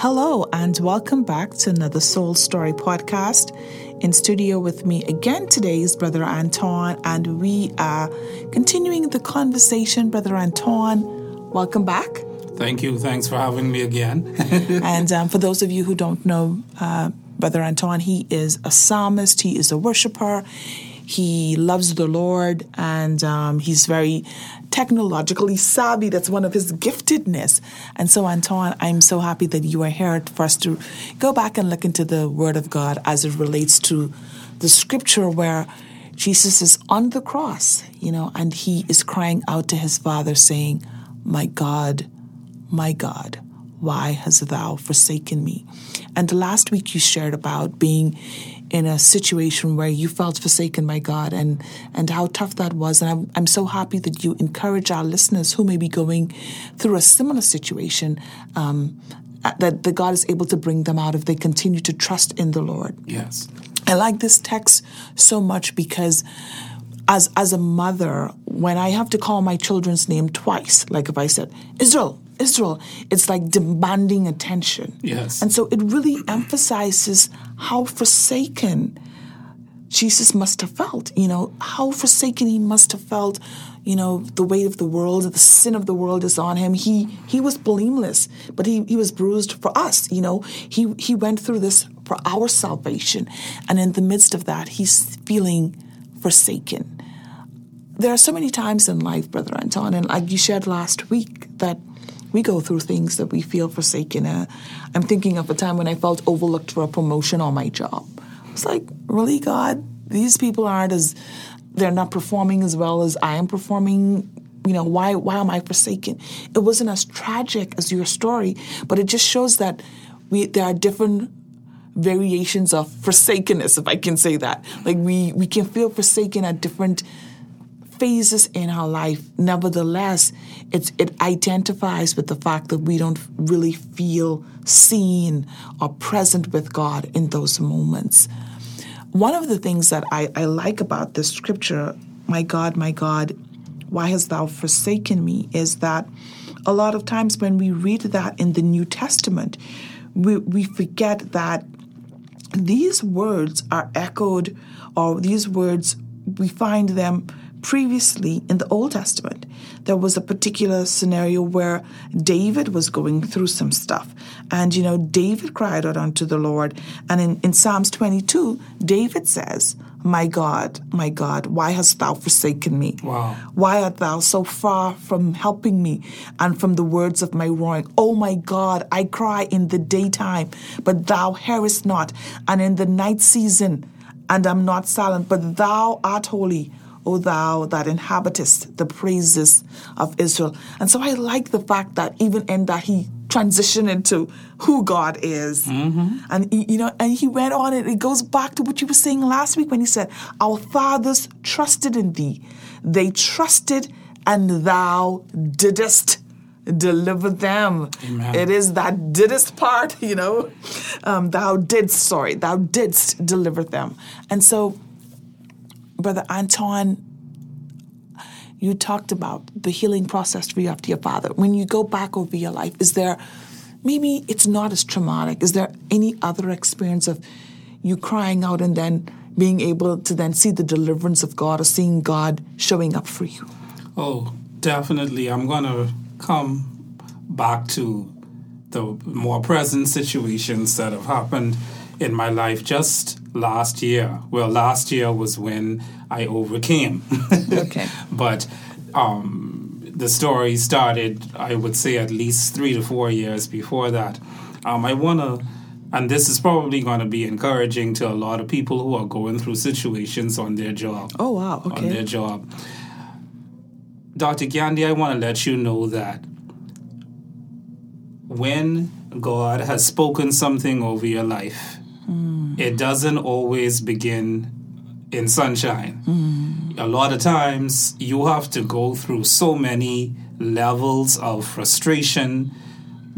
Hello, and welcome back to another Soul Story podcast. In studio with me again today is Brother Anton, and we are continuing the conversation. Brother Anton, welcome back. Thank you. Thanks for having me again. and um, for those of you who don't know uh, Brother Anton, he is a psalmist, he is a worshiper, he loves the Lord, and um, he's very technologically savvy. That's one of his giftedness. And so, Antoine, I'm so happy that you are here for us to go back and look into the Word of God as it relates to the scripture where Jesus is on the cross, you know, and he is crying out to his Father, saying, My God, my God, why hast thou forsaken me? And last week you shared about being in a situation where you felt forsaken by God and, and how tough that was. And I'm, I'm so happy that you encourage our listeners who may be going through a similar situation um, that, that God is able to bring them out if they continue to trust in the Lord. Yes. I like this text so much because as as a mother, when I have to call my children's name twice, like if I said Israel, Israel, it's like demanding attention. Yes. And so it really emphasizes how forsaken Jesus must have felt, you know, how forsaken he must have felt, you know, the weight of the world, the sin of the world is on him. He he was blameless, but he, he was bruised for us, you know. He he went through this for our salvation. And in the midst of that, he's feeling forsaken. There are so many times in life, Brother Anton, and like you shared last week, that we go through things that we feel forsaken. Uh, I'm thinking of a time when I felt overlooked for a promotion on my job. It's like, really, God, these people aren't as they're not performing as well as I am performing. You know, why why am I forsaken? It wasn't as tragic as your story, but it just shows that we there are different variations of forsakenness, if I can say that. Like we we can feel forsaken at different phases in our life. Nevertheless, it's, it identifies with the fact that we don't really feel seen or present with God in those moments. One of the things that I, I like about this scripture, my God, my God, why hast thou forsaken me, is that a lot of times when we read that in the New Testament, we, we forget that these words are echoed, or these words, we find them previously in the Old Testament, there was a particular scenario where David was going through some stuff. And, you know, David cried out unto the Lord. And in, in Psalms 22, David says, My God, my God, why hast thou forsaken me? Wow. Why art thou so far from helping me and from the words of my roaring? Oh my God, I cry in the daytime, but thou hearest not, and in the night season, and i am not silent, but thou art holy. O thou that inhabitest the praises of Israel. And so I like the fact that even in that he transitioned into who God is. Mm-hmm. And you know, and he went on and it goes back to what you were saying last week when he said, Our fathers trusted in thee. They trusted and thou didst deliver them. Amen. It is that didst part, you know. Um, thou didst, sorry, thou didst deliver them. And so Brother Anton, you talked about the healing process for you after your father. When you go back over your life, is there maybe it's not as traumatic? Is there any other experience of you crying out and then being able to then see the deliverance of God or seeing God showing up for you? Oh, definitely. I'm going to come back to the more present situations that have happened in my life just last year. Well, last year was when I overcame. Okay. but um, the story started, I would say, at least three to four years before that. Um, I want to, and this is probably going to be encouraging to a lot of people who are going through situations on their job. Oh, wow. Okay. On their job. Dr. Ghandi, I want to let you know that when God has spoken something over your life, it doesn't always begin in sunshine. A lot of times you have to go through so many levels of frustration,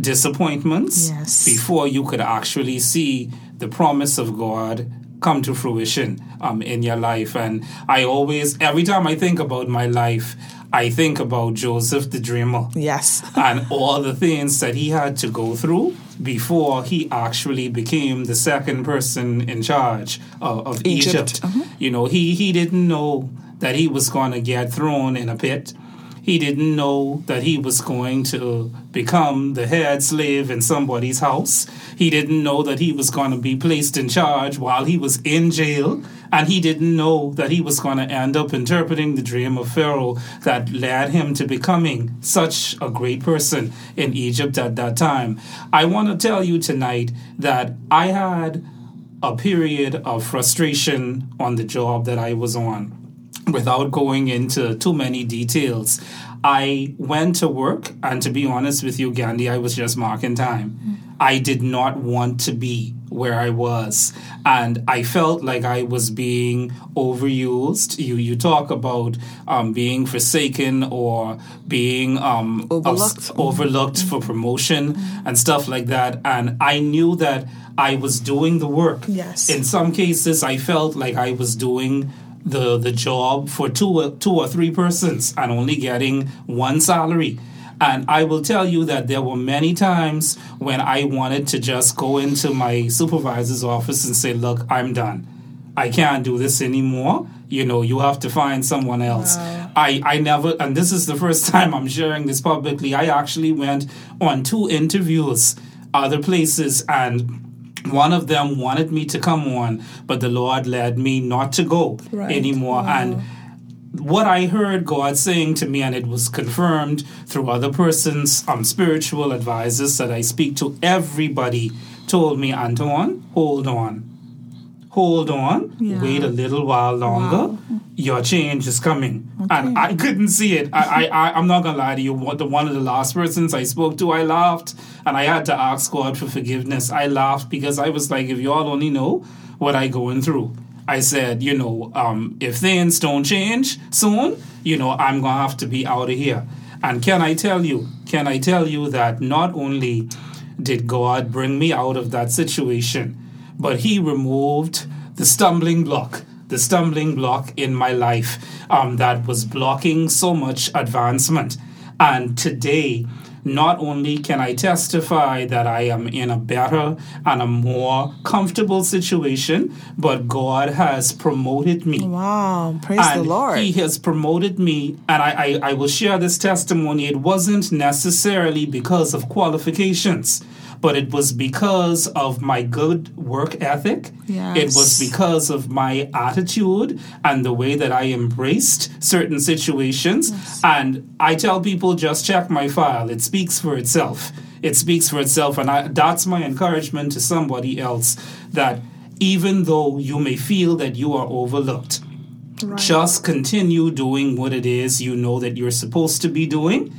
disappointments Yes. before you could actually see the promise of God come to fruition um, in your life. And I always, every time I think about my life, I think about Joseph the dreamer Yes. and all the things that he had to go through before he actually became the second person in charge of, of Egypt. Egypt. Mm-hmm. You know, he, he didn't know that he was going to get thrown in a pit. He didn't know that he was going to become the head slave in somebody's house. He didn't know that he was going to be placed in charge while he was in jail. And he didn't know that he was going to end up interpreting the dream of Pharaoh that led him to becoming such a great person in Egypt at that time. I want to tell you tonight that I had a period of frustration on the job that I was on without going into too many details, I went to work, and to be honest with you, Ghandi, I was just marking time. I did not want to be where I was, and I felt like I was being overused. You you talk about um, being forsaken or being um, Overlooked. overlooked for promotion and stuff like that, and I knew that I was doing the work. Yes. In some cases, I felt like I was doing the the job for two two or three persons and only getting one salary. And I will tell you that there were many times when I wanted to just go into my supervisor's office and say, "Look, I'm done. I can't do this anymore. You know, you have to find someone else." I I never, and this is the first time I'm sharing this publicly. I actually went on two interviews, other places, and one of them wanted me to come on, but the Lord led me not to go Right. anymore. And what I heard God saying to me, and it was confirmed through other persons, um, spiritual advisors that I speak to, everybody told me, Anton, hold on. Hold on, Yeah. wait a little while longer. Your change is coming, and I couldn't see it. I, I, I, I'm not gonna lie to you. What the one of the last persons I spoke to, I laughed, and I had to ask God for forgiveness. I laughed because I was like, if y'all only know what I going through. I said, you know, um, if things don't change soon, you know, I'm gonna have to be out of here. And can I tell you? Can I tell you that not only did God bring me out of that situation, but He removed the stumbling block, the stumbling block in my life um, that was blocking so much advancement. And today, not only can I testify that I am in a better and a more comfortable situation, but God has promoted me Wow. Praise and the Lord. He has promoted me, and I, I, I will share this testimony. It wasn't necessarily because of qualifications, but it was because of my good work ethic. It was because of my attitude and the way that I embraced certain situations. Yes. And I tell people just check my file, it speaks for itself. It speaks for itself, and I, that's my encouragement to somebody else that even though you may feel that you are overlooked, just continue doing what it is you know that you're supposed to be doing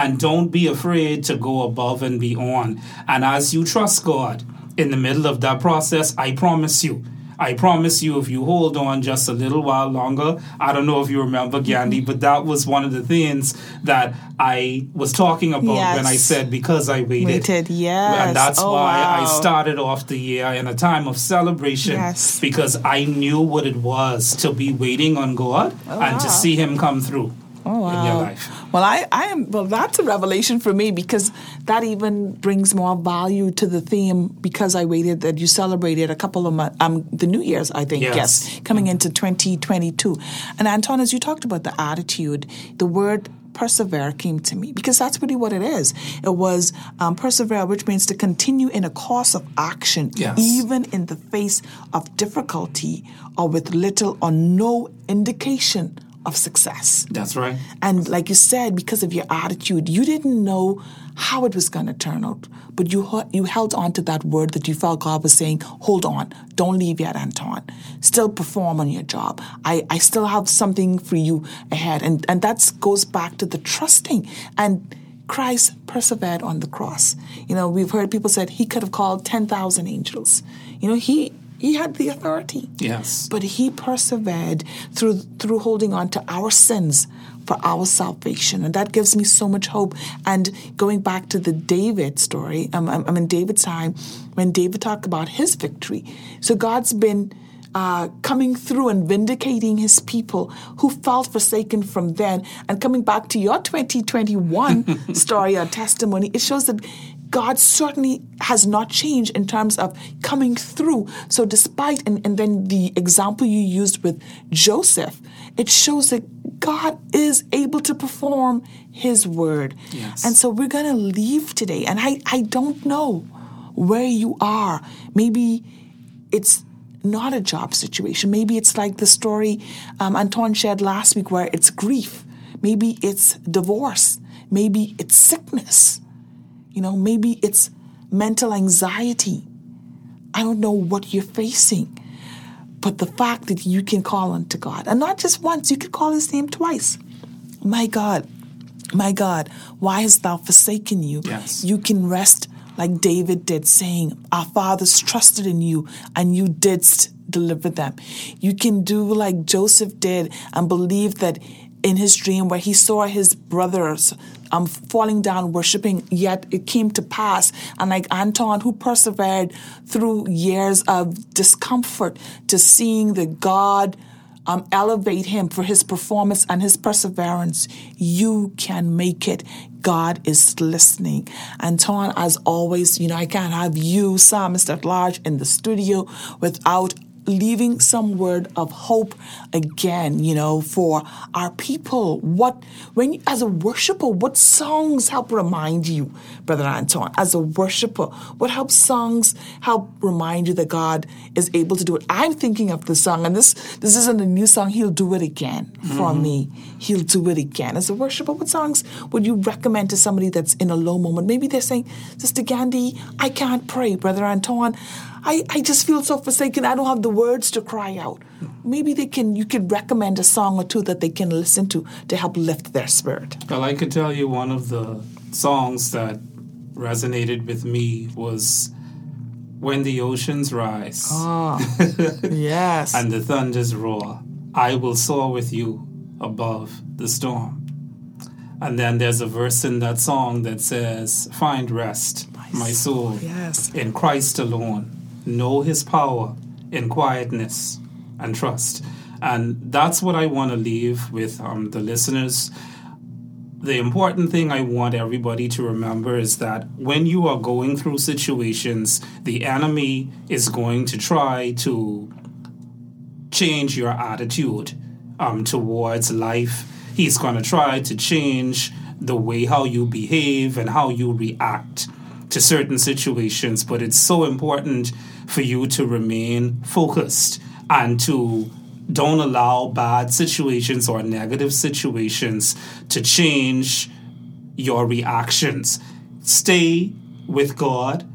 and don't be afraid to go above and beyond. And as you trust God in the middle of that process, I promise you, I promise you, if you hold on just a little while longer, I don't know if you remember Ghandi, but that was one of the things that I was talking about when I said because I waited. Waited, yes. And that's Oh, why I started off the year in a time of celebration Yes. because I knew what it was to be waiting on God oh, and to see Him come through Oh, in your life. Well, I, I am. Well, that's a revelation for me because that even brings more value to the theme. Because I waited that you celebrated a couple of months, um, the New Year's, I think. Yes. Yes, coming into 2022. And Anton, as you talked about the attitude, the word persevere came to me because that's really what it is. It was um, persevere, which means to continue in a course of action, Yes. even in the face of difficulty or with little or no indication of success. That's right. And like you said, because of your attitude, you didn't know how it was going to turn out, but you you held on to that word that you felt God was saying, "Hold on, don't leave yet, Anton. Still perform on your job. I, I still have something for you ahead." And and that goes back to the trusting and. Christ persevered on the cross. You know, we've heard people said he could have called 10,000 angels. You know, he he had the authority. Yes. But he persevered through through holding on to our sins for our salvation, and that gives me so much hope. And going back to the David story, um, I'm, I'm in David's time when David talked about his victory. So God's been uh, coming through and vindicating his people who felt forsaken from then. And coming back to your 2021 story or testimony, it shows that God certainly has not changed in terms of coming through. So, despite, and, and then the example you used with Joseph, it shows that God is able to perform his word. Yes. And so, we're going to leave today. And I, I don't know where you are. Maybe it's not a job situation. Maybe it's like the story um, Anton shared last week where it's grief. Maybe it's divorce. Maybe it's sickness. You know, maybe it's mental anxiety. I don't know what you're facing. But the fact that you can call unto God, and not just once, you can call his name twice. My God, my God, why hast thou forsaken you? Yes. You can rest like David did, saying, Our fathers trusted in you, and you didst deliver them. You can do like Joseph did and believe that in his dream where he saw his brothers um, falling down worshiping, yet it came to pass. And like Anton, who persevered through years of discomfort to seeing the God um, elevate him for his performance and his perseverance, you can make it. God is listening. Anton, as always, you know, I can't have you, psalmist at large, in the studio without leaving some word of hope again, you know, for our people. What, when you, as a worshiper, what songs help remind you, Brother Anton, as a worshiper, what helps songs help remind you that God is able to do it? I'm thinking of the song, and this, this isn't a new song, He'll do it again for mm-hmm. me. He'll do it again. As a worshiper, what songs would you recommend to somebody that's in a low moment? Maybe they're saying, Sister Ghandi, I can't pray, Brother Anton. I, I just feel so forsaken. I don't have the words to cry out. Maybe they can you could recommend a song or two that they can listen to to help lift their spirit. Well, I could tell you one of the songs that resonated with me was When the Oceans Rise ah, Yes. and the Thunders Roar. I will soar with you above the storm. And then there's a verse in that song that says, Find rest, my soul, yes. in Christ alone. Know his power in quietness and trust. And that's what I want to leave with um, the listeners. The important thing I want everybody to remember is that when you are going through situations, the enemy is going to try to change your attitude um, towards life. He's going to try to change the way how you behave and how you react to certain situations. But it's so important for you to remain focused and to don't allow bad situations or negative situations to change your reactions. Stay with God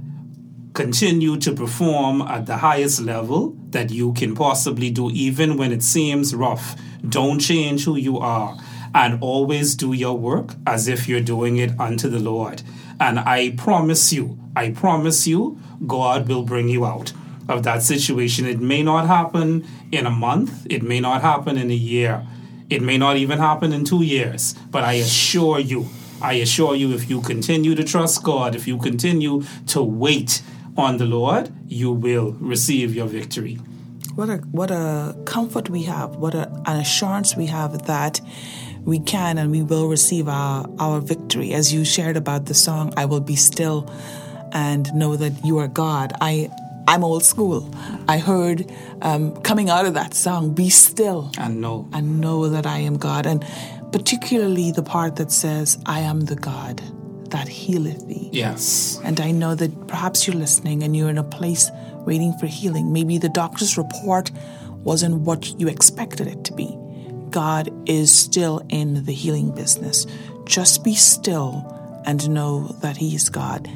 continue to perform at the highest level that you can possibly do, even when it seems rough. Don't change who you are and always do your work as if you're doing it unto the Lord. And I promise you, I promise you, God will bring you out of that situation. It may not happen in a month, it may not happen in a year, it may not even happen in two years, but I assure you, I assure you, if you continue to trust God, if you continue to wait on the Lord, you will receive your victory. What a what a comfort we have, what a, an assurance we have that we can and we will receive our, our victory. As you shared about the song, I will be still and know that you are God. I I'm old school. I heard um, coming out of that song, "Be still And know. and know that I am God," and particularly the part that says, "I am the God that healeth thee." Yes. And I know that perhaps you're listening and you're in a place waiting for healing. Maybe the doctor's report wasn't what you expected it to be. God is still in the healing business. Just be still and know that He is God.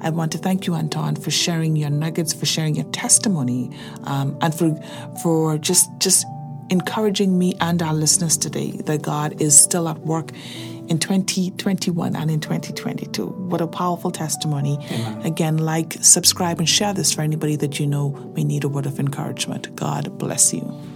I want to thank you, Anton, for sharing your nuggets, for sharing your testimony, um, and for for just just encouraging me and our listeners today that God is still at work in 2021 and in 2022. What a powerful testimony. Again, like, subscribe, and share this for anybody that you know may need a word of encouragement. God bless you.